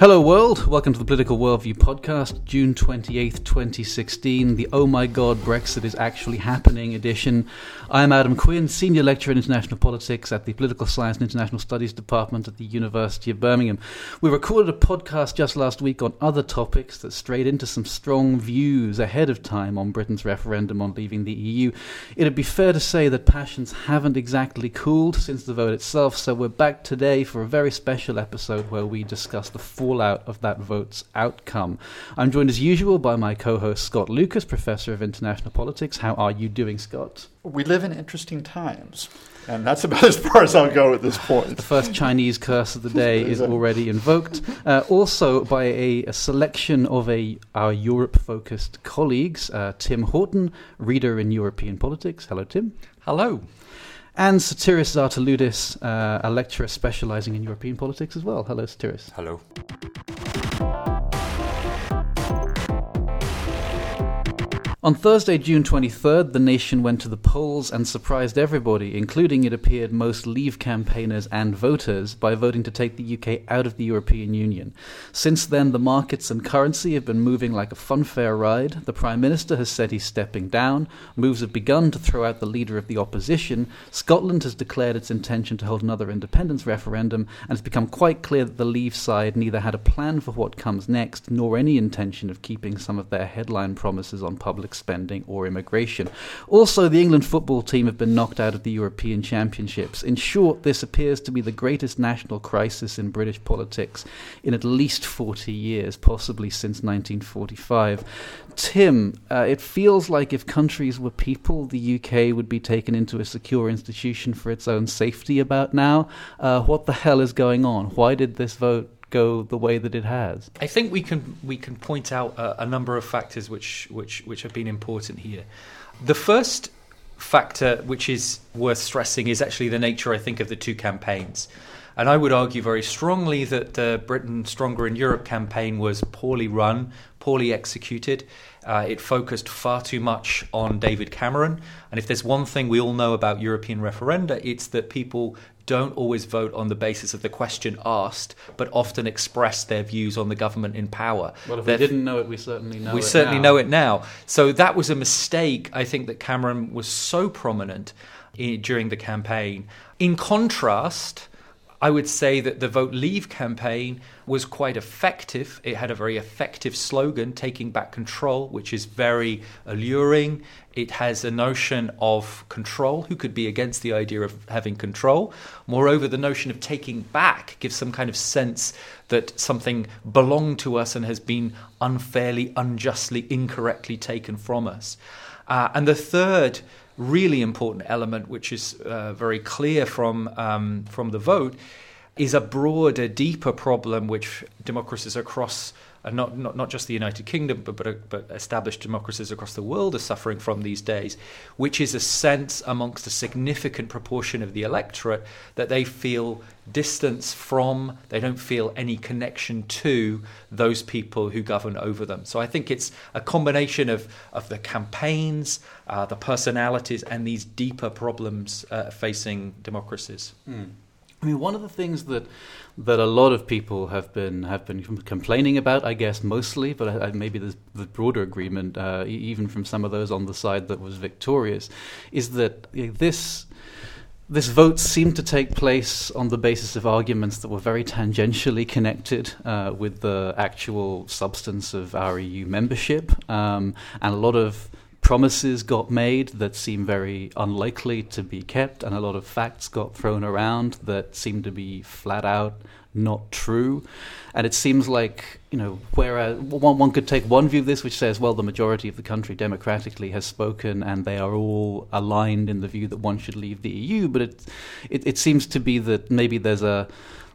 Hello, world. Welcome to the Political Worldview podcast, June 28th, 2016, the Oh My God, Brexit is Actually Happening edition. I'm Adam Quinn, Senior Lecturer in International Politics at the Political Science and International Studies Department at the University of Birmingham. We recorded a podcast just last week on other topics that strayed into some strong views ahead of time on Britain's referendum on leaving the EU. It'd be fair to say that passions haven't exactly cooled since the vote itself, so we're back today for a very special episode where we discuss the fallout of that vote's outcome. I'm joined as usual by my co host Scott Lucas, Professor of International Politics. How are you doing, Scott? We live in interesting times. And that's about as far as I'll go at this point. the first Chinese curse of the day is already invoked. Uh, also, by a, a, selection of a, our Europe focused colleagues uh, Tim Haughton, reader in European politics. Hello, Tim. Hello and Sotirios Zartaloudis, uh, a lecturer specializing in European politics as well. Hello, Sotirios. Hello. On Thursday, June 23rd, the nation went to the polls and surprised everybody, including, it appeared, most Leave campaigners and voters, by voting to take the UK out of the European Union. Since then, the markets and currency have been moving like a funfair ride. The Prime Minister has said he's stepping down. Moves have begun to throw out the leader of the opposition. Scotland has declared its intention to hold another independence referendum, and it's become quite clear that the Leave side neither had a plan for what comes next, nor any intention of keeping some of their headline promises on public spending or immigration. Also, the England football team have been knocked out of the European Championships. In short, this appears to be the greatest national crisis in British politics in at least 40 years, possibly since 1945. Tim, uh, it feels like if countries were people, the UK would be taken into a secure institution for its own safety about now. Uh, what the hell is going on? Why did this vote go the way that it has? I think we can we can point out a, a number of factors which which which have been important here. The first factor which is worth stressing is actually the nature, I think, of the two campaigns. And I would argue very strongly that the Britain Stronger in Europe campaign was poorly run, poorly executed. Uh, it focused far too much on David Cameron. And if there's one thing we all know about European referenda, it's that people don't always vote on the basis of the question asked, but often express their views on the government in power. Well, if They're, we didn't know it, we certainly know we it certainly now. know it now. So that was a mistake. I think that Cameron was so prominent in, during the campaign. In contrast, I would say that the Vote Leave campaign was quite effective. It had a very effective slogan, taking back control, which is very alluring. It has a notion of control. Who could be against the idea of having control? Moreover, the notion of taking back gives some kind of sense that something belonged to us and has been unfairly, unjustly, incorrectly taken from us. Uh, and the third really important element, which is uh, very clear from um, from the vote, is a broader, deeper problem which democracies across uh, not, not not just the United Kingdom, but, but but established democracies across the world are suffering from these days, which is a sense amongst a significant proportion of the electorate that they feel distance from, they don't feel any connection to those people who govern over them. So I think it's a combination of of the campaigns, uh, the personalities, and these deeper problems uh, facing democracies. Mm. I mean, one of the things that that a lot of people have been have been complaining about, I guess, mostly, but I, I, maybe the broader agreement, uh, even from some of those on the side that was victorious, is that you know, this this vote seemed to take place on the basis of arguments that were very tangentially connected uh, with the actual substance of our EU membership, um, and a lot of promises got made that seem very unlikely to be kept, and a lot of facts got thrown around that seem to be flat out not true. And it seems like, you know, whereas uh, one, one could take one view of this which says, well, the majority of the country democratically has spoken and they are all aligned in the view that one should leave the EU, but it, it, it seems to be that maybe there's a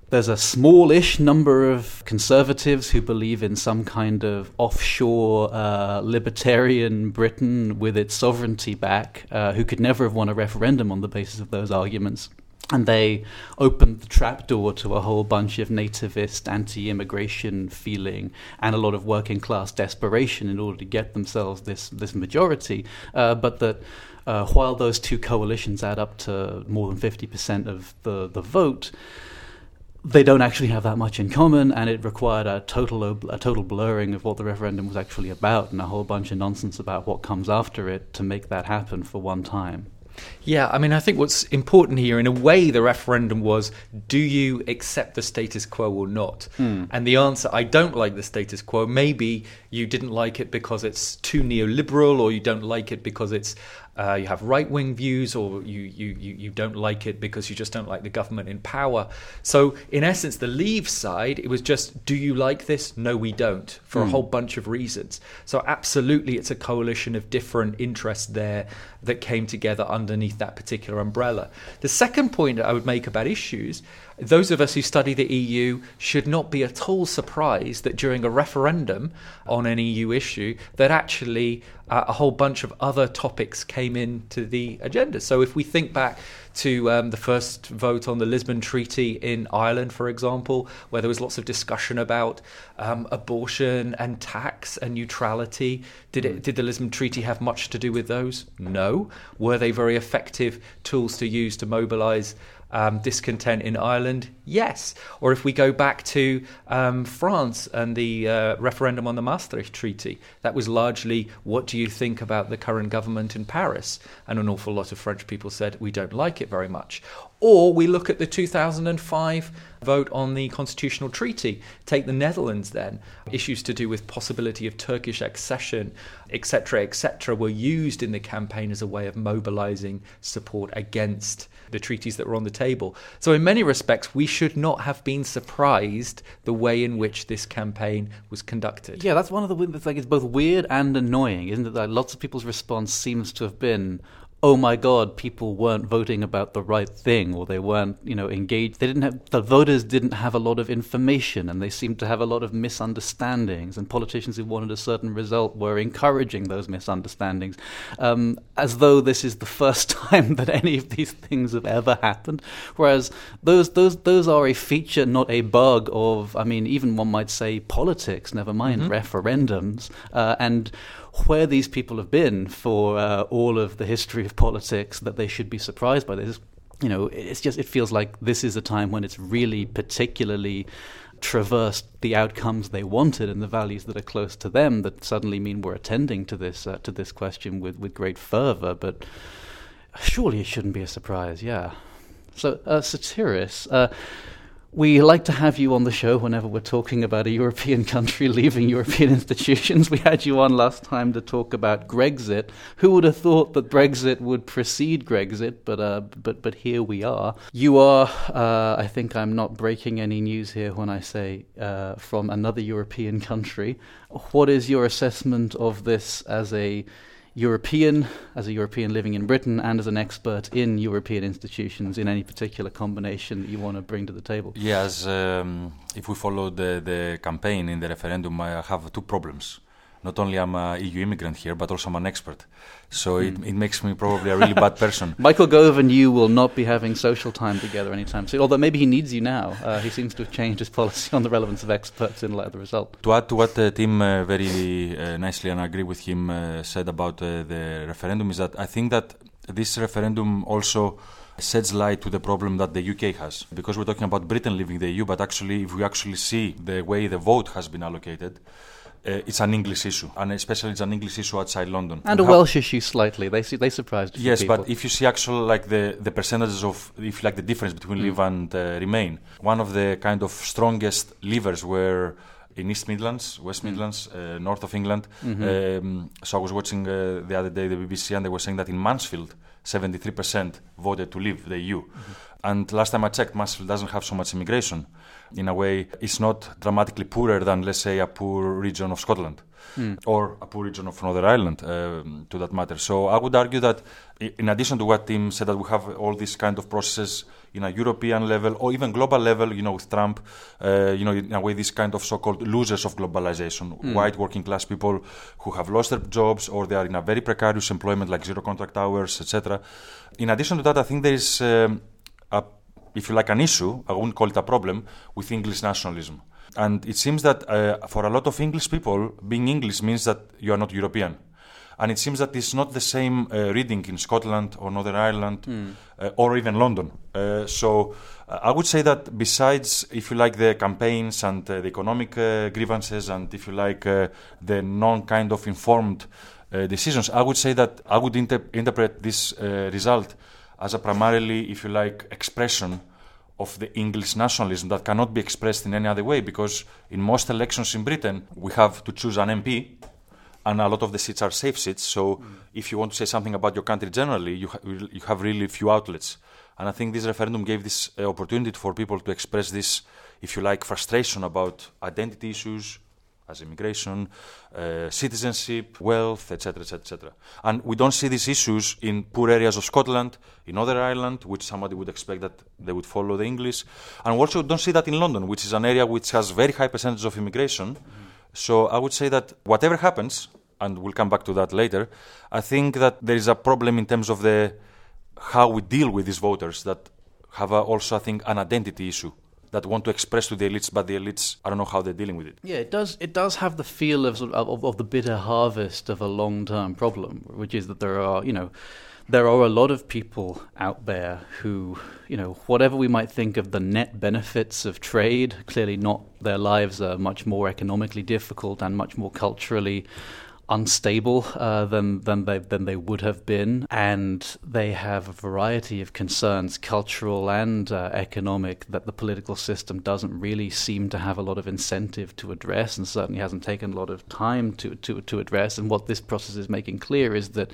there's a smallish number of conservatives who believe in some kind of offshore uh, libertarian Britain with its sovereignty back, uh, who could never have won a referendum on the basis of those arguments. And they opened the trapdoor to a whole bunch of nativist, anti immigration feeling and a lot of working class desperation in order to get themselves this, this majority. Uh, but that uh, while those two coalitions add up to more than 50% of the, the vote, they don't actually have that much in common, and it required a total a total blurring of what the referendum was actually about, and a whole bunch of nonsense about what comes after it to make that happen for one time. Yeah, I mean, I think what's important here, in a way, the referendum was do you accept the status quo or not? Hmm. And the answer, I don't like the status quo. Maybe you didn't like it because it's too neoliberal, or you don't like it because it's uh, you have right wing views, or you, you, you, you don't like it because you just don't like the government in power. So, in essence, the Leave side, it was just do you like this? No, we don't, for a whole bunch of reasons. So, absolutely, it's a coalition of different interests there that came together underneath that particular umbrella. The second point that I would make about issues those of us who study the EU should not be at all surprised that during a referendum on an EU issue, that actually uh, a whole bunch of other topics came into the agenda. So if we think back to um, the first vote on the Lisbon Treaty in Ireland, for example, where there was lots of discussion about um, abortion and tax and neutrality. Did it? Did the Lisbon Treaty have much to do with those? No. Were they very effective tools to use to mobilise? Um, discontent in Ireland? Yes. Or if we go back to um, France and the uh, referendum on the Maastricht Treaty, that was largely what do you think about the current government in Paris? And an awful lot of French people said we don't like it very much. Or we look at the 2005 vote on the constitutional treaty. Take the Netherlands then. Issues to do with possibility of Turkish accession, etc., etc., were used in the campaign as a way of mobilizing support against the treaties that were on the table. So, in many respects, we should not have been surprised the way in which this campaign was conducted. Yeah, that's one of the things like it's both weird and annoying, isn't it? That lots of people's response seems to have been, "Oh my God, people weren't voting about the right thing, or they weren't, you know, engaged. They didn't have the voters didn't have a lot of information, and they seemed to have a lot of misunderstandings. And politicians who wanted a certain result were encouraging those misunderstandings, um, as though this is the first time that any of these things have ever happened. Whereas those those those are a feature, not a bug of. I mean, even one might say politics. Never mind referendums, uh, and where these people have been for uh, all of the history of politics that they should be surprised by this. You know, it's just it feels like this is a time when it's really particularly traversed the outcomes they wanted and the values that are close to them that suddenly mean we're attending to this uh, to this question with, with great fervor. But surely it shouldn't be a surprise. Yeah. So, uh, uh, we like to have you on the show whenever we're talking about a European country leaving European institutions. We had you on last time to talk about Brexit. Who would have thought that Brexit would precede Grexit? But uh, but but here we are. You are. Uh, I think I'm not breaking any news here when I say uh, from another European country. What is your assessment of this as a European, as a European living in Britain, and as an expert in European institutions in any particular combination that you want to bring to the table? Yes, um, if we follow the, the campaign in the referendum, I have two problems. Not only I'm a EU immigrant here, but also I'm an expert. So it, it makes me probably a really bad person. Michael Gove and you will not be having social time together anytime soon, although maybe he needs you now. Uh, he seems to have changed his policy on the relevance of experts in light of the result. To add to what uh, Tim uh, very uh, nicely, and I agree with him, uh, said about uh, the referendum, is that I think that this referendum also sheds light to the problem that the UK has. Because we're talking about Britain leaving the EU, but actually, if we actually see the way the vote has been allocated, uh, it's an English issue, and especially it's an English issue outside London. And a Welsh issue slightly. They, they surprised Yes, people. but if you see actually like the, the percentages of, if you like the difference between Leave and uh, Remain, one of the kind of strongest levers were in East Midlands, West Midlands, uh, north of England. Um, so I was watching uh, the other day the BBC and they were saying that in Mansfield, 73% voted to leave the EU. And last time I checked, Mansfield doesn't have so much immigration. In a way, it's not dramatically poorer than, let's say, a poor region of Scotland or a poor region of Northern Ireland, um, to that matter. So I would argue that, in addition to what Tim said, that we have all these kind of processes in a European level or even global level, you know, with Trump, uh, you know, in a way, these kind of so-called losers of globalization, white working class people who have lost their jobs or they are in a very precarious employment like zero contract hours, etc. In addition to that, I think there is um, a if you like, an issue, I wouldn't call it a problem, with English nationalism. And it seems that uh, for a lot of English people, being English means that you are not European. And it seems that it's not the same uh, reading in Scotland or Northern Ireland uh, or even London. Uh, so uh, I would say that besides, if you like, the campaigns and uh, the economic uh, grievances, and if you like, uh, the non kind of informed uh, decisions, I would say that I would inter- interpret this uh, result as a primarily, if you like, expression of the English nationalism that cannot be expressed in any other way because in most elections in Britain we have to choose an MP and a lot of the seats are safe seats. So if you want to say something about your country generally, you, ha- you have really few outlets. And I think this referendum gave this uh, opportunity for people to express this, if you like, frustration about identity issues, as immigration, uh, citizenship, wealth, etc., etc., etc. And we don't see these issues in poor areas of Scotland, in Northern Ireland, which somebody would expect that they would follow the English, and we also don't see that in London, which is an area which has very high percentage of immigration. So I would say that whatever happens, and we'll come back to that later, I think that there is a problem in terms of the how we deal with these voters that have a, also, I think, an identity issue that want to express to the elites, but the elites, I don't know how they're dealing with it. Yeah, it does. It does have the feel of of, of the bitter harvest of a long-term problem, which is that there are, you know, there are a lot of people out there who, you know, whatever we might think of the net benefits of trade, clearly not. Their lives are much more economically difficult and much more culturally unstable uh, than than they than they would have been, and they have a variety of concerns, cultural and uh, economic, that the political system doesn't really seem to have a lot of incentive to address, and certainly hasn't taken a lot of time to to to address. And what this process is making clear is that.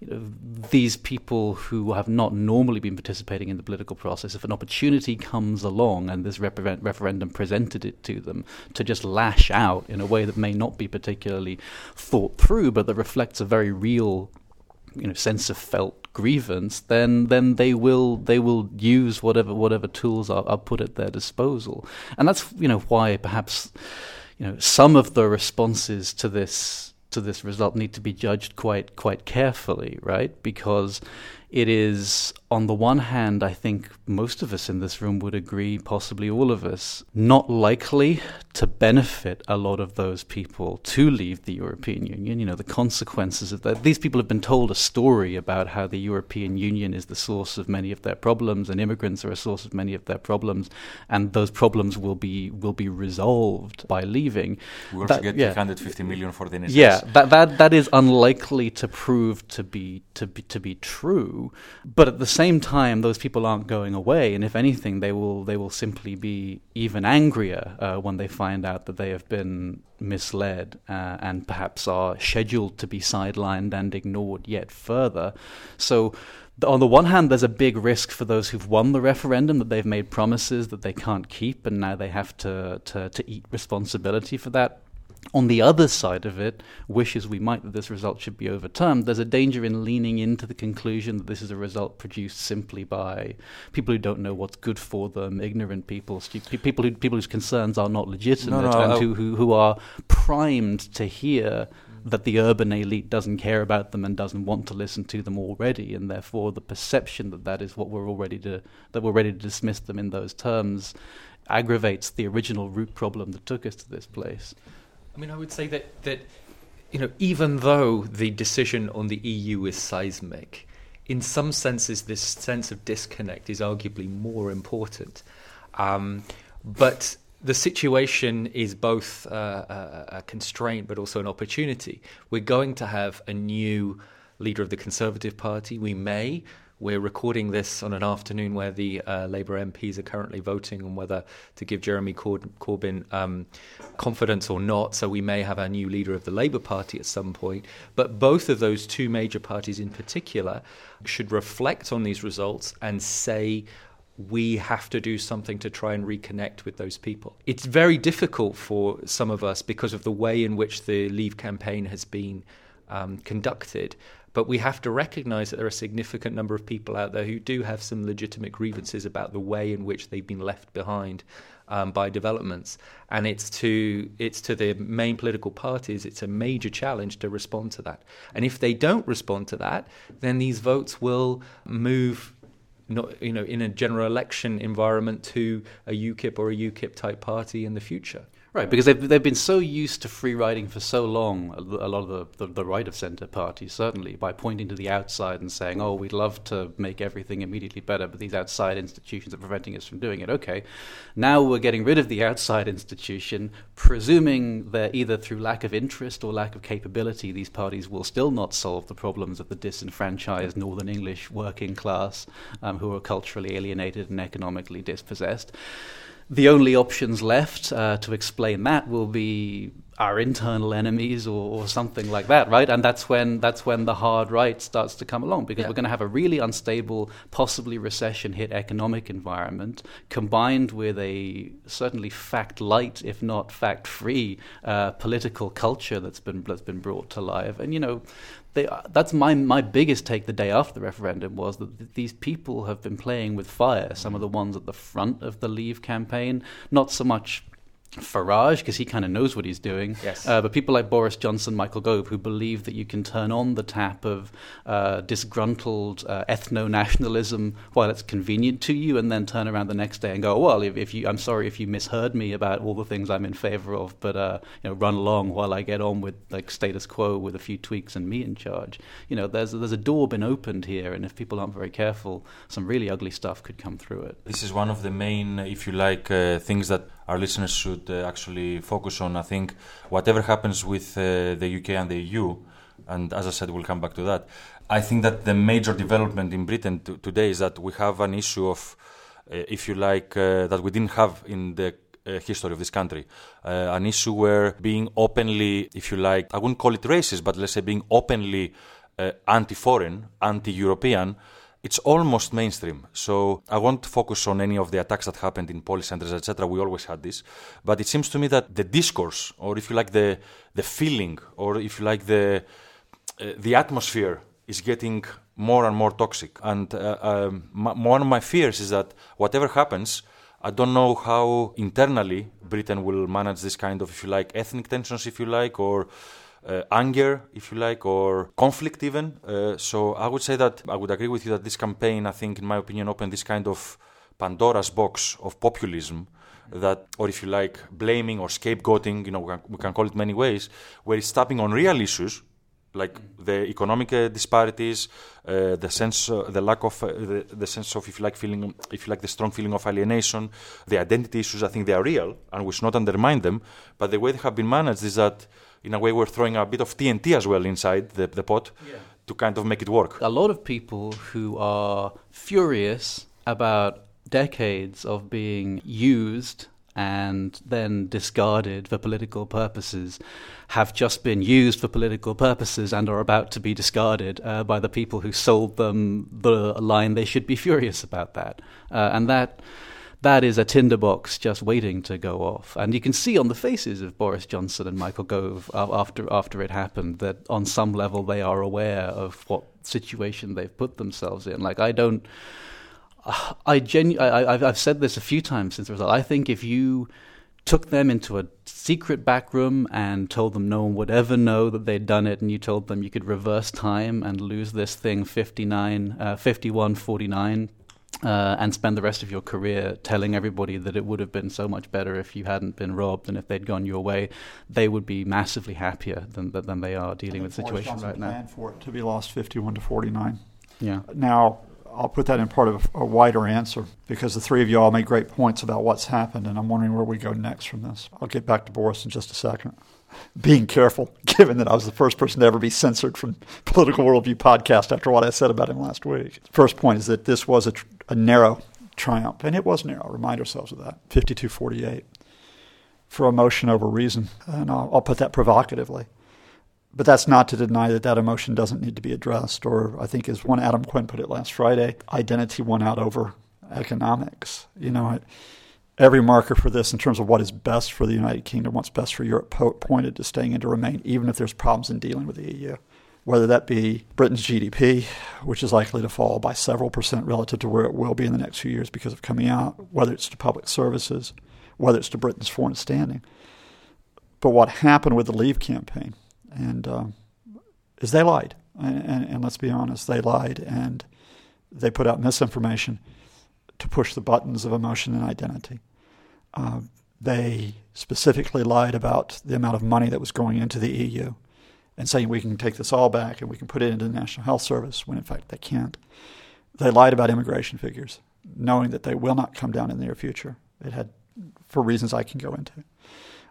You know, these people who have not normally been participating in the political process, if an opportunity comes along and this refer- referendum presented it to them, to just lash out in a way that may not be particularly thought through, but that reflects a very real, you know, sense of felt grievance, then then they will they will use whatever whatever tools are, are put at their disposal, and that's you know why perhaps you know some of the responses to this to this result need to be judged quite quite carefully, right? Because it is on the one hand, I think most of us in this room would agree, possibly all of us, not likely to benefit a lot of those people to leave the European Union. You know, the consequences of that. These people have been told a story about how the European Union is the source of many of their problems, and immigrants are a source of many of their problems, and those problems will be will be resolved by leaving. We also That- get yeah. 350 million for the NHS. Yeah, that, that that is unlikely to prove to be to be to be true. But at the same time, those people aren't going away, and if anything, they will they will simply be even angrier uh, when they find out that they have been misled uh, and perhaps are scheduled to be sidelined and ignored yet further. So. On the one hand, there's a big risk for those who've won the referendum that they've made promises that they can't keep, and now they have to, to, to eat responsibility for that on the other side of it, wish as we might that this result should be overturned, there's a danger in leaning into the conclusion that this is a result produced simply by people who don't know what's good for them, ignorant people, stu- people who people whose concerns are not legitimate, No, no, and who, who who are primed to hear that the urban elite doesn't care about them and doesn't want to listen to them already, and therefore the perception that that is what we're all ready to that we're ready to dismiss them in those terms aggravates the original root problem that took us to this place. I mean, I would say that that you know, even though the decision on the EU is seismic, in some senses, this sense of disconnect is arguably more important. Um, but the situation is both uh, a, a constraint but also an opportunity. We're going to have a new leader of the Conservative Party. We may. We're recording this on an afternoon where the uh, Labour MPs are currently voting on whether to give Jeremy Corbyn um, confidence or not. So we may have a new leader of the Labour Party at some point. But both of those two major parties in particular should reflect on these results and say, we have to do something to try and reconnect with those people. It's very difficult for some of us because of the way in which the Leave campaign has been um, conducted. But we have to recognize that there are a significant number of people out there who do have some legitimate grievances about the way in which they've been left behind um, by developments. And it's to, it's to the main political parties, it's a major challenge to respond to that. And if they don't respond to that, then these votes will move not you know in a general election environment to a UKIP or a UKIP type party in the future. Right, because they've they've been so used to free riding for so long. A lot of the, the, the right of centre parties, certainly, by pointing to the outside and saying, "Oh, we'd love to make everything immediately better, but these outside institutions are preventing us from doing it." Okay, now we're getting rid of the outside institution, presuming that either through lack of interest or lack of capability, these parties will still not solve the problems of the disenfranchised Northern English working class um, who are culturally alienated and economically dispossessed the only options left uh, to explain that will be our internal enemies or, or, something like that, right? And that's when that's when the hard right starts to come along because yeah. we're going to have a really unstable, possibly recession-hit economic environment combined with a certainly fact-light, if not fact-free, uh, political culture that's been that's been brought to life. And you know, they, that's my my biggest take the day after the referendum was that th- these people have been playing with fire. Some of the ones at the front of the Leave campaign, not so much Farage because he kind of knows what he's doing. Yes. Uh, but people like Boris Johnson, Michael Gove, who believe that you can turn on the tap of uh, disgruntled uh, ethno nationalism while it's convenient to you, and then turn around the next day and go, "Well, if, if, you, I'm sorry if you misheard me about all the things I'm in favour of, but uh, you know, run along while I get on with like status quo with a few tweaks and me in charge." You know, there's there's a door been opened here, and if people aren't very careful, some really ugly stuff could come through it. This is one of the main, if you like, uh, things that our listeners should uh, actually focus on. I think whatever happens with uh, the UK and the EU, and as I said, we'll come back to that. I think that the major development in Britain today is that we have an issue of, uh, if you like, uh, that we didn't have in the uh, history of this country. Uh, an issue where being openly, if you like, I wouldn't call it racist, but let's say being openly anti foreign, anti European, it's almost mainstream. So I won't focus on any of the attacks that happened in police centers, etc. We always had this, but it seems to me that the discourse, or if you like the the feeling, or if you like the uh, the atmosphere, is getting more and more toxic. And uh, um, one of my fears is that whatever happens. I don't know how internally Britain will manage this kind of, if you like, ethnic tensions, if you like, or uh, anger, if you like, or conflict even. Uh, so I would say that I would agree with you that this campaign, I think, in my opinion, opened this kind of Pandora's box of populism that, or if you like, blaming or scapegoating, you know, we can, we can call it many ways, where it's tapping on real issues like the economic uh, disparities, uh, the sense, uh, the lack of, uh, the, the, sense of, if you like, feeling, if you like, the strong feeling of alienation, the identity issues. I think they are real, and we should not undermine them. But the way they have been managed is that in a way, we're throwing a bit of TNT as well inside the, the pot yeah. to kind of make it work. A lot of people who are furious about decades of being used and then discarded for political purposes have just been used for political purposes and are about to be discarded uh, by the people who sold them the line they should be furious about that. Uh, and that that is a tinderbox just waiting to go off. And you can see on the faces of Boris Johnson and Michael Gove uh, after after it happened that on some level they are aware of what situation they've put themselves in. Like I don't, I genu- I, I've, I've said this a few times since the result. I think if you took them into a secret back room and told them no one would ever know that they'd done it, and you told them you could reverse time and lose this thing 59, uh, 51 49 uh, and spend the rest of your career telling everybody that it would have been so much better if you hadn't been robbed and if they'd gone your way, they would be massively happier than than they are dealing with the situation right now. Plan for it to be lost fifty-one to forty-nine. Yeah. Now I'll put that in part of a wider answer because the three of you all made great points about what's happened, and I'm wondering where we go next from this. I'll get back to Boris in just a second being careful, given that I was the first person to ever be censored from Political Worldview podcast after what I said about him last week. First point is that this was a, tr- a narrow triumph, and it was narrow. Remind ourselves of that. 52-48 for emotion over reason, and I'll, I'll put that provocatively. But that's not to deny that that emotion doesn't need to be addressed, or I think as one Adam Quinn put it last Friday, identity won out over economics. You know, every marker for this in terms of what is best for the United Kingdom, what's best for Europe, po- pointed to staying in to remain, even if there's problems in dealing with the EU. Whether that be Britain's GDP, which is likely to fall by several percent relative to where it will be in the next few years because of coming out, whether it's to public services, whether it's to Britain's foreign standing. But what happened with the Leave campaign, and um, is they lied, and, and, and let's be honest, they lied, and they put out misinformation to push the buttons of emotion and identity. Uh, They specifically lied about the amount of money that was going into the EU and saying we can take this all back and we can put it into the National Health Service when in fact they can't. They lied about immigration figures, knowing that they will not come down in the near future. It had, for reasons I can go into.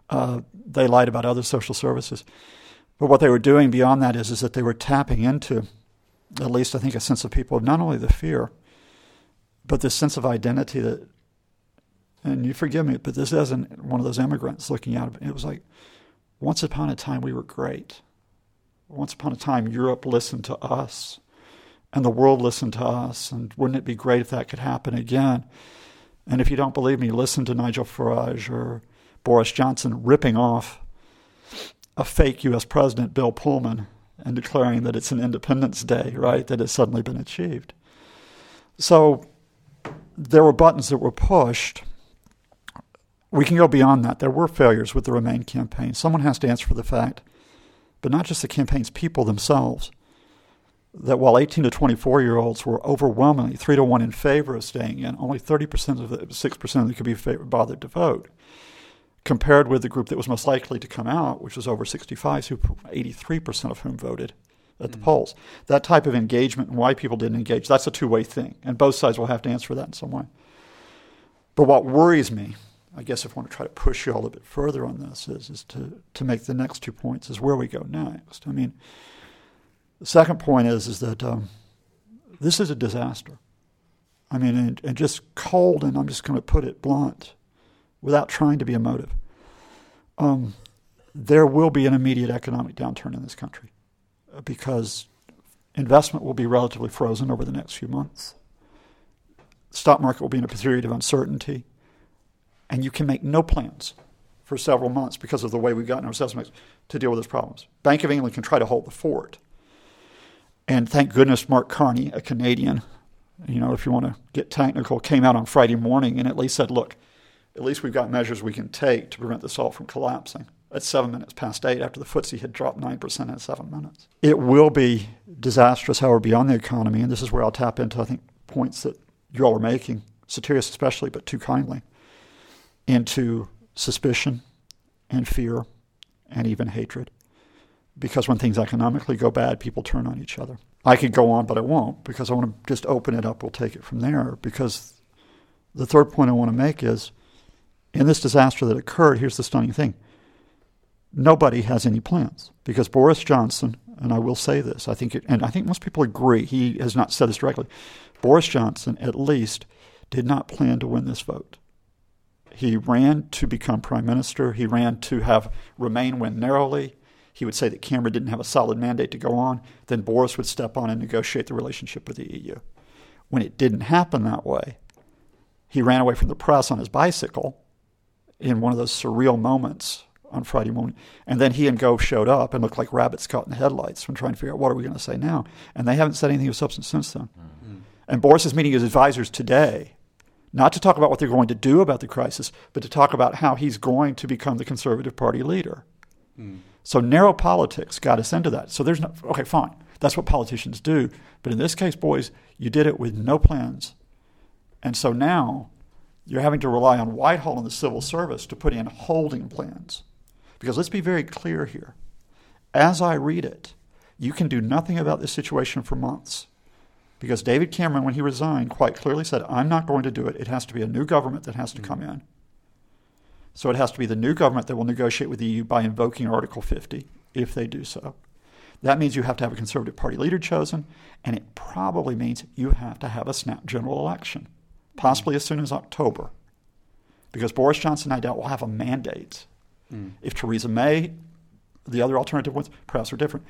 Uh, they lied about other social services. But what they were doing beyond that is, is that they were tapping into, at least I think, a sense of people not only the fear, but this sense of identity that, and you forgive me, but this isn't one of those immigrants looking out. It was like, once upon a time we were great. Once upon a time Europe listened to us and the world listened to us. And wouldn't it be great if that could happen again? And if you don't believe me, listen to Nigel Farage or Boris Johnson ripping off a fake U.S. president, Bill Pullman, and declaring that it's an Independence Day, right? That has suddenly been achieved. So there were buttons that were pushed. We can go beyond that. There were failures with the Remain campaign. Someone has to answer for the fact, but not just the campaign's people themselves, that while 18 to 24 year olds were overwhelmingly three to one in favor of staying in, only 30% of the 6% of them could be bothered to vote. Compared with the group that was most likely to come out, which was over 65, 83% of whom voted at the mm. polls. That type of engagement and why people didn't engage, that's a two way thing. And both sides will have to answer that in some way. But what worries me, I guess if I want to try to push you all a bit further on this, is, is to, to make the next two points is where we go next. I mean, the second point is is that um, this is a disaster. I mean, and, and just cold, and I'm just going to put it blunt, without trying to be emotive. Um, there will be an immediate economic downturn in this country because investment will be relatively frozen over the next few months. The stock market will be in a period of uncertainty, and you can make no plans for several months because of the way we've gotten ourselves to deal with those problems. Bank of England can try to hold the fort, and thank goodness Mark Carney, a Canadian, you know, if you want to get technical, came out on Friday morning and at least said, look, at least we've got measures we can take to prevent this all from collapsing. At seven minutes past eight, after the FTSE had dropped 9% in seven minutes. It will be disastrous, however, beyond the economy. And this is where I'll tap into, I think, points that you all are making, Sotirios especially, but too kindly, into suspicion and fear and even hatred because when things economically go bad, people turn on each other. I could go on, but I won't because I want to just open it up. We'll take it from there. Because the third point I want to make is in this disaster that occurred, here's the stunning thing nobody has any plans because Boris Johnson, and I will say this, I think, it, and I think most people agree, he has not said this directly. Boris Johnson, at least, did not plan to win this vote. He ran to become prime minister. He ran to have Remain win narrowly he would say that Cameron didn't have a solid mandate to go on, then Boris would step on and negotiate the relationship with the EU. When it didn't happen that way, he ran away from the press on his bicycle in one of those surreal moments on Friday morning. And then he and Gove showed up and looked like rabbits caught in the headlights when trying to figure out what are we going to say now. And they haven't said anything of substance since then. Mm-hmm. And Boris is meeting his advisors today, not to talk about what they're going to do about the crisis, but to talk about how he's going to become the Conservative Party leader. Mm. So narrow politics got us into that. So there's no, okay, fine. That's what politicians do. But in this case, boys, you did it with no plans. And so now you're having to rely on Whitehall and the civil service to put in holding plans. Because let's be very clear here. As I read it, you can do nothing about this situation for months. Because David Cameron, when he resigned, quite clearly said, I'm not going to do it. It has to be a new government that has to come mm-hmm. in. So it has to be the new government that will negotiate with the EU by invoking Article 50, if they do so. That means you have to have a Conservative Party leader chosen, and it probably means you have to have a snap general election, mm-hmm. possibly as soon as October. Because Boris Johnson, I doubt, will have a mandate. Mm. If Theresa May, the other alternative ones, perhaps are different.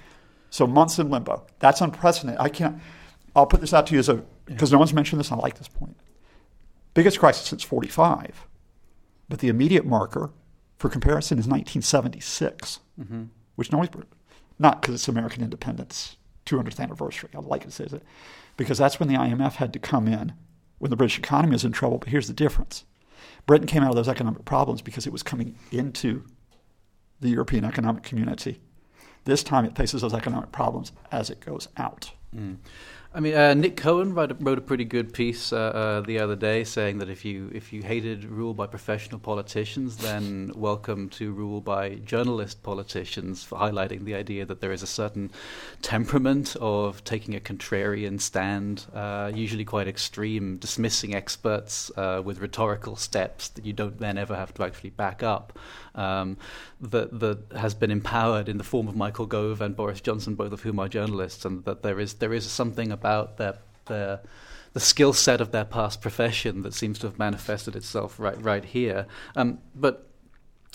So months in limbo. That's unprecedented. I can't. I'll put this out to you as a because no one's mentioned this. I like this point. Biggest crisis since 45. But the immediate marker for comparison is 1976, mm-hmm. which nobody's, not because it's American independence 200th anniversary. I like to say that because that's when the IMF had to come in when the British economy was in trouble. But here's the difference: Britain came out of those economic problems because it was coming into the European economic community. This time, it faces those economic problems as it goes out. Mm. I mean, uh, Nick Cohen wrote a, wrote a pretty good piece uh, uh, the other day saying that if you if you hated rule by professional politicians, then welcome to rule by journalist politicians, for highlighting the idea that there is a certain temperament of taking a contrarian stand, uh, usually quite extreme, dismissing experts uh, with rhetorical steps that you don't then ever have to actually back up um, that that has been empowered in the form of Michael Gove and Boris Johnson, both of whom are journalists, and that there is there is something about their their the skill set of their past profession that seems to have manifested itself right right here. Um, but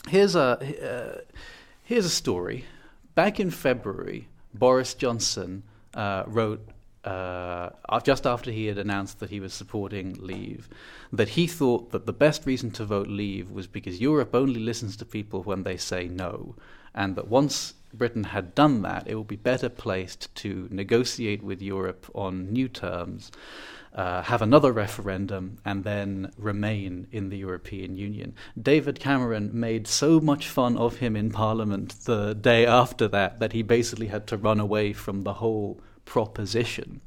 here's a uh, here's a story. Back in February, Boris Johnson uh, wrote uh, just after he had announced that he was supporting Leave, that he thought that the best reason to vote Leave was because Europe only listens to people when they say no, and that once Britain had done that, it would be better placed to negotiate with Europe on new terms. Uh, have another referendum and then remain in the European Union. David Cameron made so much fun of him in Parliament the day after that that he basically had to run away from the whole proposition.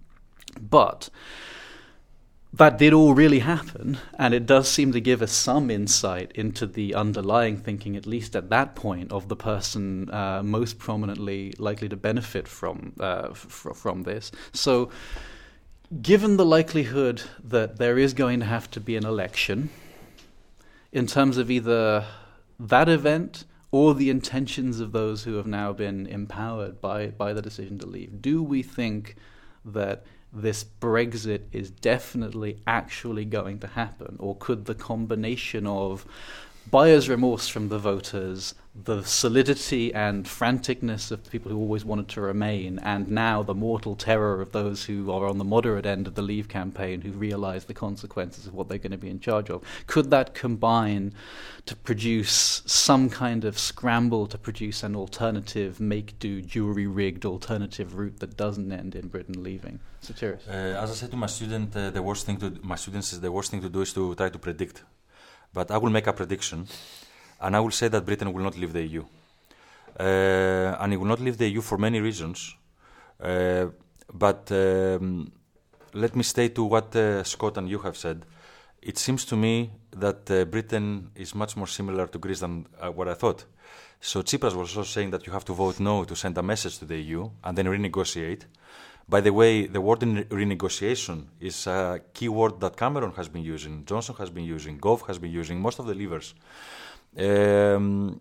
But that did all really happen, and it does seem to give us some insight into the underlying thinking, at least at that point, of the person uh, most prominently likely to benefit from uh, f- from this. So, given the likelihood that there is going to have to be an election, in terms of either that event or the intentions of those who have now been empowered by, by the decision to leave, do we think that this Brexit is definitely actually going to happen? Or could the combination of buyer's remorse from the voters, the solidity and franticness of the people who always wanted to remain, and now the mortal terror of those who are on the moderate end of the Leave campaign who realize the consequences of what they're going to be in charge of. Could that combine to produce some kind of scramble to produce an alternative, make do, jury rigged alternative route that doesn't end in Britain leaving? So, uh, as I said to my student, uh, the worst thing to my students is the worst thing to do is to try to predict but I will make a prediction, and I will say that Britain will not leave the EU. Uh, and it will not leave the EU for many reasons. Uh, but um, let me stay to what uh, Scott and you have said. It seems to me that uh, Britain is much more similar to Greece than uh, what I thought. So Tsipras was also saying that you have to vote no to send a message to the EU and then renegotiate. By the way, the word renegotiation is a key word that Cameron has been using, Johnson has been using, Gove has been using, most of the leaders. Um,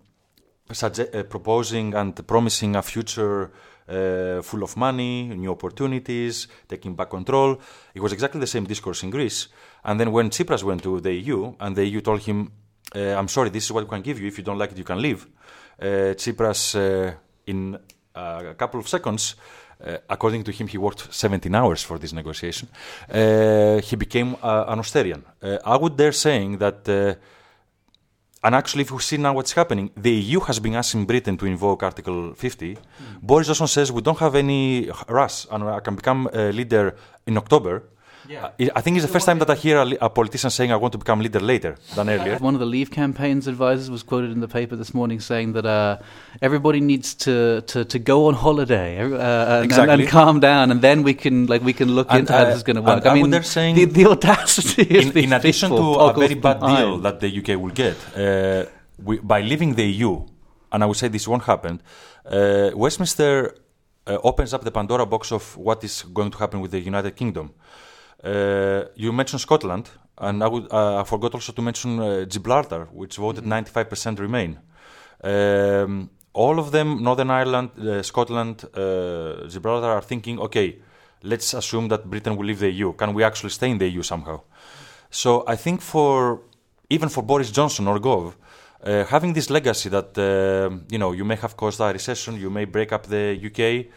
uh, proposing and promising a future uh, full of money, new opportunities, taking back control. It was exactly the same discourse in Greece. And then when Tsipras went to the EU, and the EU told him, uh, I'm sorry, this is what we can give you. If you don't like it, you can leave. Uh, Tsipras, in a couple of seconds, according to him, he worked 17 hours for this negotiation. He became an Austerian. I would dare saying that, and actually, if we see now what's happening, the EU has been asking Britain to invoke Article 50. Mm. Boris Johnson says we don't have any rush, and I can become a leader in October. Yeah. I think it's the first time that I hear a, a, politician saying I want to become leader later than earlier. One of the Leave campaign's advisors was quoted in the paper this morning saying that uh, everybody needs to, to, to go on holiday uh, and, exactly. and, and, calm down, and then we can like we can look and, into uh, how this is going to work. I mean, they're saying the, the audacity in, in addition to a very bad behind. deal that the UK will get uh, we, by leaving the EU, and I would say this won't happen. Uh, Westminster uh, opens up the Pandora box of what is going to happen with the United Kingdom. Uh, you mentioned Scotland, and I, would, uh, I forgot also to mention uh, Gibraltar, which voted mm-hmm. 95% Remain. Um, all of them, Northern Ireland, uh, Scotland, uh, Gibraltar, are thinking, okay, let's assume that Britain will leave the EU. Can we actually stay in the EU somehow? So I think for even for Boris Johnson or Gove, uh, having this legacy that you know you may have caused a recession, you may break up the UK,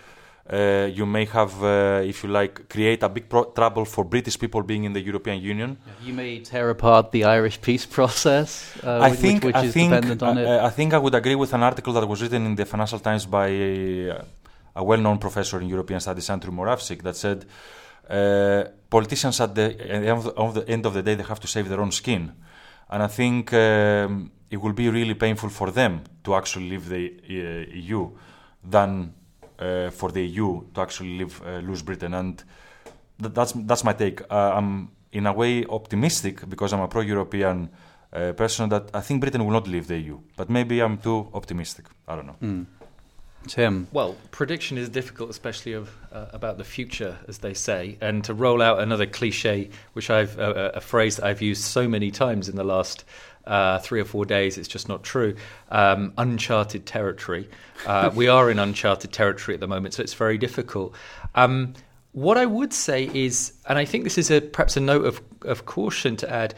uh, you may have, uh, if you like, create a big trouble for British people being in the European Union. You may tear apart the Irish peace process, uh, I think, which, which I is think, dependent on it. I think I would agree with an article that was written in the Financial Times by a, a well-known professor in European Studies, Andrew Moravcsik, that said uh, politicians at the, at the end of the day they have to save their own skin, and I think um, it will be really painful for them to actually leave the uh, EU than uh, for the EU to actually leave, uh, lose Britain. And th- that's that's my take. Uh, I'm in a way optimistic because I'm a pro-European uh, person that I think Britain will not leave the EU. But maybe I'm too optimistic. I don't know. Mm. Tim. Well, prediction is difficult, especially of uh, about the future, as they say. And to roll out another cliche, which I've uh, a phrase that I've used so many times in the last uh, three or four days, it's just not true. Um, uncharted territory. Uh, we are in uncharted territory at the moment, so it's very difficult. Um, what I would say is, and I think this is a, perhaps a note of, of caution to add,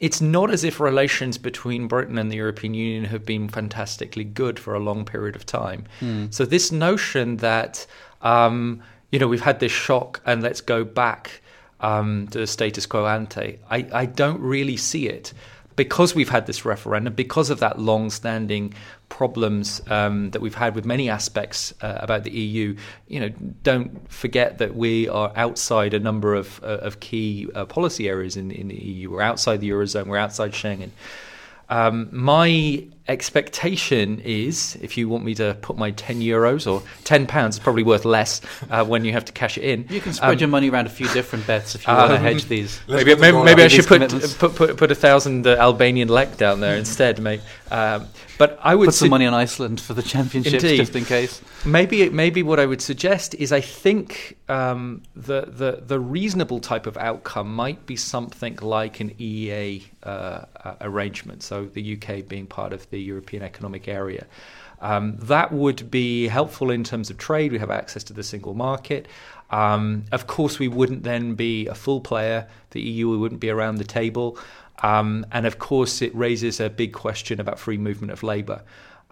it's not as if relations between Britain and the European Union have been fantastically good for a long period of time. Mm. So this notion that um, you know we've had this shock and let's go back um, to the status quo ante, I, I don't really see it because we've had this referendum, because of that long-standing problems um, that we've had with many aspects uh, about the EU, you know, don't forget that we are outside a number of, uh, of key uh, policy areas in, in the EU. We're outside the eurozone. We're outside Schengen. Um, my expectation is, if you want me to put my 10 euros or 10 pounds, it's probably worth less uh, when you have to cash it in. You can spread um, your money around a few different bets if you um, want to hedge these. Maybe, maybe, maybe I should put, put, put, put, a thousand uh, Albanian lek down there instead, mate. Um, but I would put some money on Iceland for the championships Indeed. just in case. Maybe maybe what I would suggest is I think um, the the the reasonable type of outcome might be something like an EEA uh, arrangement. So the UK being part of the European Economic Area. Um, that would be helpful in terms of trade. We have access to the single market. Um, of course, we wouldn't then be a full player. The EU wouldn't be around the table. Um, and of course, it raises a big question about free movement of labour.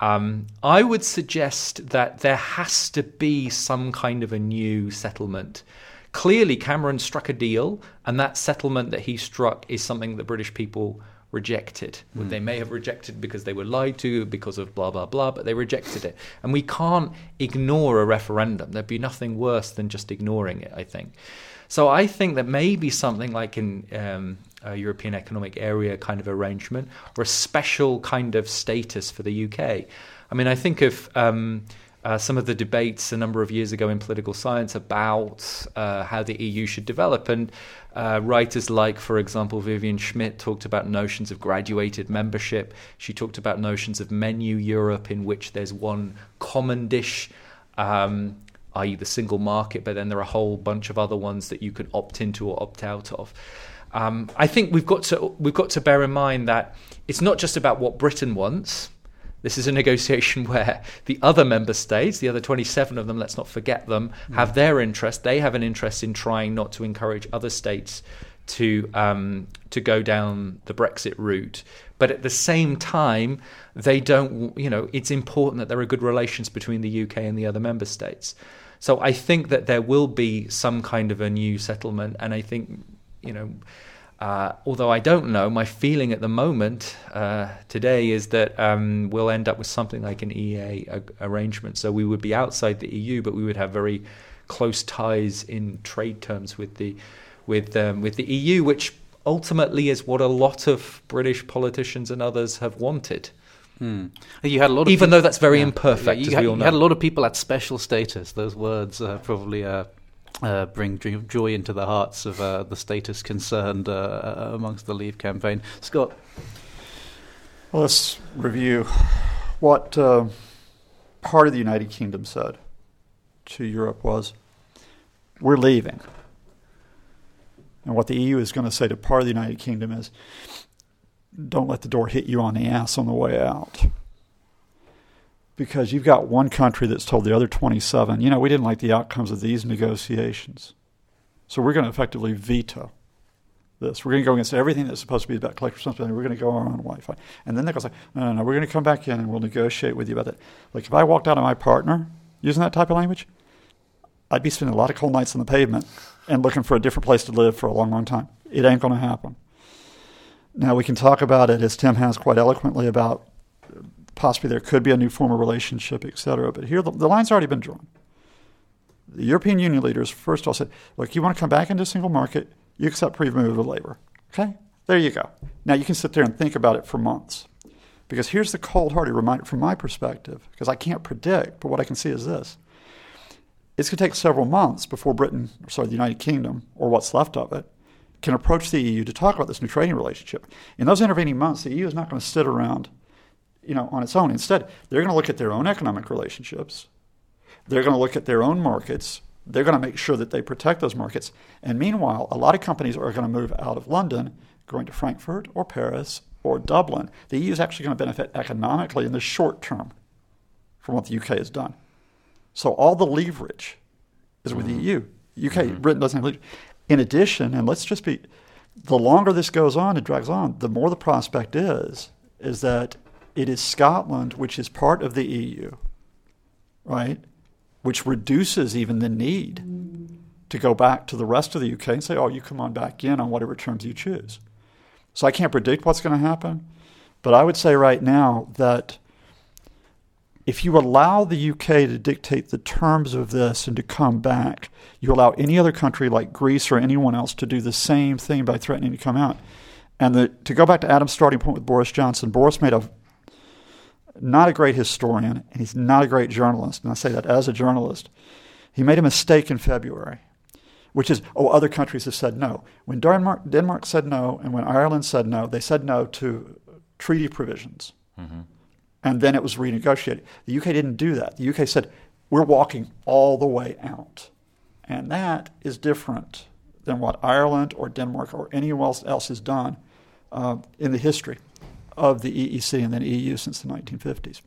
Um, I would suggest that there has to be some kind of a new settlement. Clearly, Cameron struck a deal, and that settlement that he struck is something that British people rejected. Mm. They may have rejected because they were lied to, because of blah, blah, blah, but they rejected it. And we can't ignore a referendum. There'd be nothing worse than just ignoring it, I think. So I think that maybe something like in um, a European Economic Area kind of arrangement or a special kind of status for the UK. I mean, I think of um, uh, some of the debates a number of years ago in political science about uh, how the EU should develop. And uh, writers like, for example, Vivien Schmidt talked about notions of graduated membership. She talked about notions of menu Europe, in which there's one common dish. Um, i.e., the single market, but then there are a whole bunch of other ones that you can opt into or opt out of. Um, I think we've got to we've got to bear in mind that it's not just about what Britain wants. This is a negotiation where the other member states, the other 27 of them, let's not forget them, mm. have their interest. They have an interest in trying not to encourage other states to um, to go down the Brexit route. But at the same time, they don't. You know, it's important that there are good relations between the UK and the other member states. So I think that there will be some kind of a new settlement, and I think you know, uh, although I don't know, my feeling at the moment uh, today is that um, we'll end up with something like an EEA arrangement. So we would be outside the EU, but we would have very close ties in trade terms with the with um, with the EU, which ultimately is what a lot of British politicians and others have wanted. Hmm. You had a lot, even though that's very yeah. imperfect. Yeah, you, had, you had, a lot of people at special status. Those words uh, probably uh, uh, bring joy into the hearts of uh, the status concerned uh, uh, amongst the Leave campaign. Scott? Well, let's review what uh, part of the United Kingdom said to Europe was we're leaving. And what the EU is going to say to part of the United Kingdom is don't let the door hit you on the ass on the way out because you've got one country that's told the other 27, you know, we didn't like the outcomes of these negotiations. So we're going to effectively veto this. We're going to go against everything that's supposed to be about collective responsibility. We're going to go our own Wi-Fi. And then they're going to say, no, no, no, we're going to come back in and we'll negotiate with you about it. Like if I walked out on my partner using that type of language, I'd be spending a lot of cold nights on the pavement and looking for a different place to live for a long, long time. It ain't going to happen. Now we can talk about it, as Tim has quite eloquently, about possibly there could be a new form of relationship, etc. But here, the, the line's already been drawn. The European Union leaders, first of all, said, look, you want to come back into single market, you accept free movement of labor. Okay? There you go. Now you can sit there and think about it for months. Because here's the cold hearted reminder from my perspective, because I can't predict, but what I can see is this. it's going to take several months before Britain, sorry, the United Kingdom, or what's left of it, can approach the EU to talk about this new trading relationship. In those intervening months, the EU is not going to sit around, you know, on its own. Instead, they're going to look at their own economic relationships. They're going to look at their own markets. They're going to make sure that they protect those markets. And meanwhile, a lot of companies are going to move out of London, going to Frankfurt or Paris or Dublin. The EU is actually going to benefit economically in the short term from what the UK has done. So all the leverage is with Mm-hmm. the EU. UK, Britain doesn't have leverage. In addition, and let's just be, the longer this goes on, it drags on, the more the prospect is, is that it is Scotland, which is part of the EU, right, which reduces even the need to go back to the rest of the UK and say, oh, you come on back in on whatever terms you choose. So I can't predict what's going to happen, but I would say right now that if you allow the UK to dictate the terms of this and to come back, you allow any other country like Greece or anyone else to do the same thing by threatening to come out. And the, to go back to Adam's starting point with Boris Johnson, Boris made a not a great historian, and he's not a great journalist. And I say that as a journalist. He made a mistake in February, which is, oh, other countries have said no. When Denmark, Denmark said no, and when Ireland said no, they said no to treaty provisions. And then it was renegotiated. The UK didn't do that. The UK said, we're walking all the way out. And that is different than what Ireland or Denmark or anyone else, else has done uh, in the history of the EEC and then EU since the 1950s.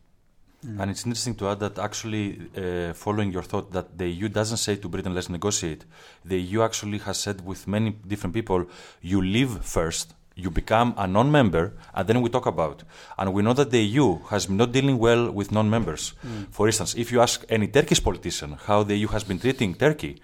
And it's interesting to add that actually, uh, following your thought, that the EU doesn't say to Britain, let's negotiate. The EU actually has said with many different people, you leave first, you become a non member, and then we talk about. And we know that the EU has been not dealing well with non members. For instance, if you ask any Turkish politician how the EU has been treating Turkey,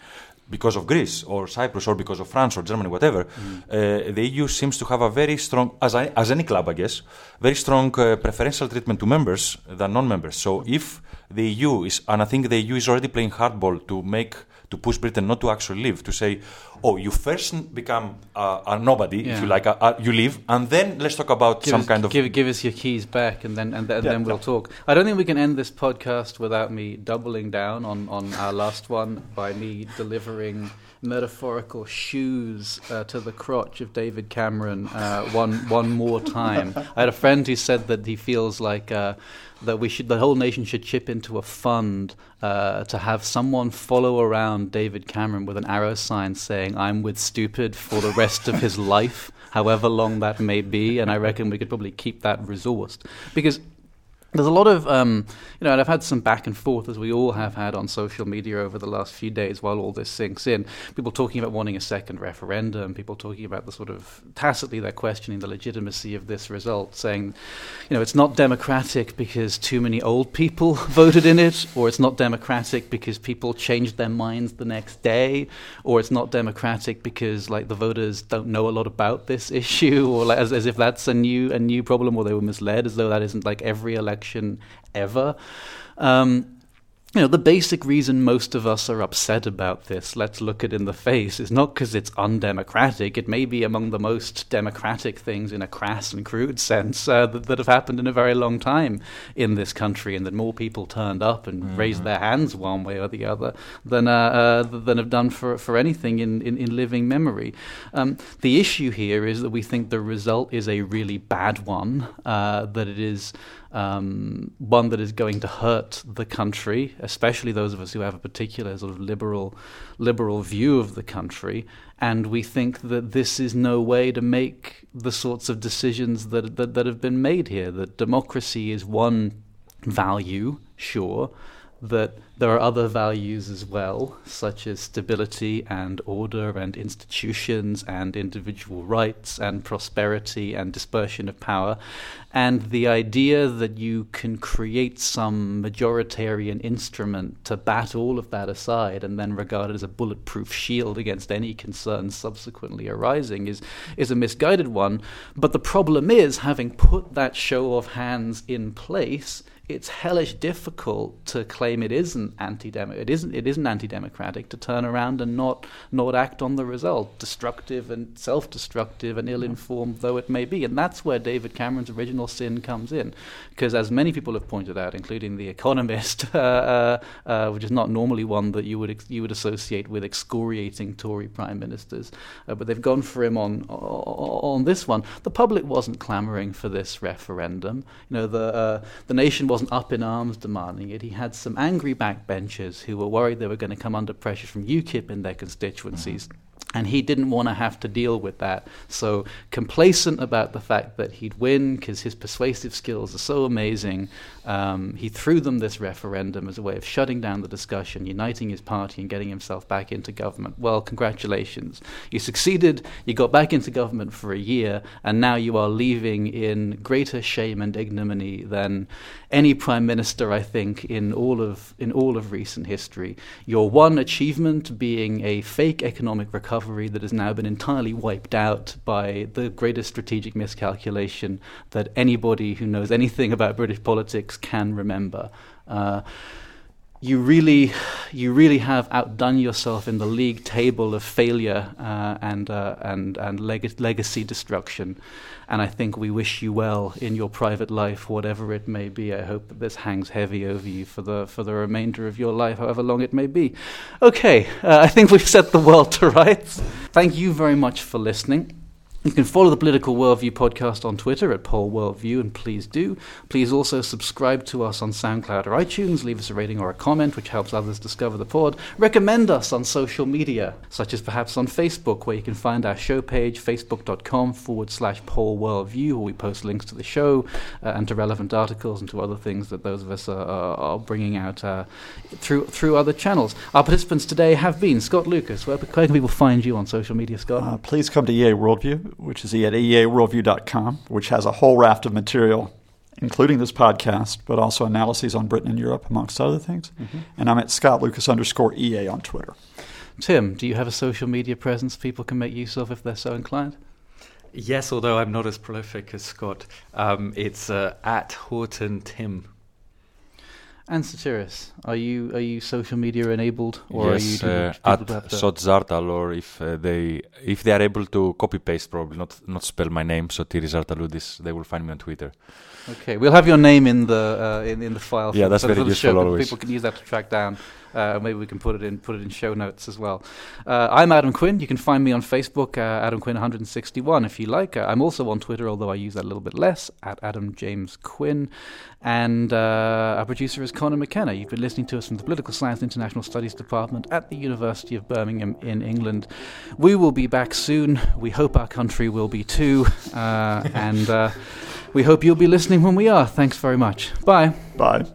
because of Greece or Cyprus or because of France or Germany, whatever, uh, the EU seems to have a very strong, as, I, as any club, I guess, very strong uh, preferential treatment to members than non-members. So if the EU is, and I think the EU is already playing hardball to make to push Britain not to actually leave, to say, oh, you first become uh, a nobody, if you like, you leave, and then let's talk about Give some us, kind of. give, give us your keys back, and then and, then Yeah, then we'll yeah. talk. I don't think we can end this podcast without me doubling down on on our last one by me delivering metaphorical shoes uh, to the crotch of David Cameron uh, one one more time. I had a friend who said that he feels like. Uh, that we should, the whole nation should chip into a fund uh, to have someone follow around David Cameron with an arrow sign saying "I'm with stupid" for the rest of his life, however long that may be. And I reckon we could probably keep that resourced because there's a lot of, um, you know, and I've had some back and forth, as we all have had on social media over the last few days while all this sinks in. People talking about wanting a second referendum, people talking about the sort of tacitly they're questioning the legitimacy of this result, saying, you know, it's not democratic because too many old people voted in it, or it's not democratic because people changed their minds the next day, or it's not democratic because like the voters don't know a lot about this issue, or like, as, as if that's a new a new problem, or they were misled, as though that isn't like every election ever. Um, you know, the basic reason most of us are upset about this, let's look it in the face, is not because it's undemocratic. It may be among the most democratic things in a crass and crude sense uh, that, that have happened in a very long time in this country, and that more people turned up and raised their hands one way or the other than, uh, uh, than have done for, for anything in, in, in living memory. Um, the issue here is that we think the result is a really bad one, uh, that it is um, one that is going to hurt the country, especially those of us who have a particular sort of liberal, liberal view of the country. And we think that this is no way to make the sorts of decisions that that, that have been made here. That democracy is one value, sure, that there are other values as well, such as stability and order and institutions and individual rights and prosperity and dispersion of power. And the idea that you can create some majoritarian instrument to bat all of that aside and then regard it as a bulletproof shield against any concerns subsequently arising is, is a misguided one. But the problem is, having put that show of hands in place, it's hellish difficult to claim it isn't anti it isn't it isn't anti-democratic to turn around and not not act on the result, destructive and self-destructive and ill-informed though it may be, and that's where David Cameron's original sin comes in, because as many people have pointed out, including the Economist, uh, uh, uh, which is not normally one that you would ex- you would associate with excoriating Tory prime ministers, uh, but they've gone for him on on this one. The public wasn't clamouring for this referendum. You know the uh, the nation was wasn't up in arms demanding it. He had some angry backbenchers who were worried they were going to come under pressure from UKIP in their constituencies. Mm-hmm and he didn't want to have to deal with that. So, complacent about the fact that he'd win because his persuasive skills are so amazing, um, he threw them this referendum as a way of shutting down the discussion, uniting his party, and getting himself back into government. Well, congratulations. You succeeded, you got back into government for a year, and now you are leaving in greater shame and ignominy than any prime minister, I think, in all of, in all of recent history. Your one achievement being a fake economic recovery recovery that has now been entirely wiped out by the greatest strategic miscalculation that anybody who knows anything about British politics can remember. Uh, you really, you really have outdone yourself in the league table of failure uh, and uh, and and leg- legacy destruction. And I think we wish you well in your private life, whatever it may be. I hope that this hangs heavy over you for the for the remainder of your life, however long it may be. Okay, uh, I think we've set the world to rights. Thank you very much for listening. You can follow the Political Worldview podcast on Twitter at Pol Worldview, and please do. Please also subscribe to us on SoundCloud or iTunes, leave us a rating or a comment, which helps others discover the pod. Recommend us on social media, such as perhaps on Facebook, where you can find our show page, facebook.com forward slash Pol Worldview, where we post links to the show uh, and to relevant articles and to other things that those of us are, are bringing out uh, through, through other channels. Our participants today have been Scott Lucas. Where, where can people find you on social media, Scott? Uh, please come to EA Worldview which is at eaworldview.com, which has a whole raft of material, including this podcast, but also analyses on Britain and Europe, amongst other things. Mm-hmm. And I'm at Scott Lucas underscore EA on Twitter. Tim, do you have a social media presence people can make use of if they're so inclined? Yes, although I'm not as prolific as Scott. Um, it's uh, at Haughton Tim. And Sotiris, are you are you social media enabled, or yes, are you uh, at Sotzartal, or if uh, they if they are able to copy paste, probably not not spell my name, Sotiris Zartaloudis, they will find me on Twitter. Okay, we'll have your name in the uh, in in the file. Yeah, for, that's for, very for useful. Show, always. People can use that to track down uh, maybe we can put it in put it in show notes as well. Uh, I'm Adam Quinn. You can find me on Facebook, uh, Adam Quinn 161, if you like. Uh, I'm also on Twitter, although I use that a little bit less, at Adam James Quinn. And uh, our producer is Conor McKenna. You've been listening to us from the Political Science International Studies Department at the University of Birmingham in England. We will be back soon. We hope our country will be too. Uh, and we hope you'll be listening when we are. Thanks very much. Bye. Bye.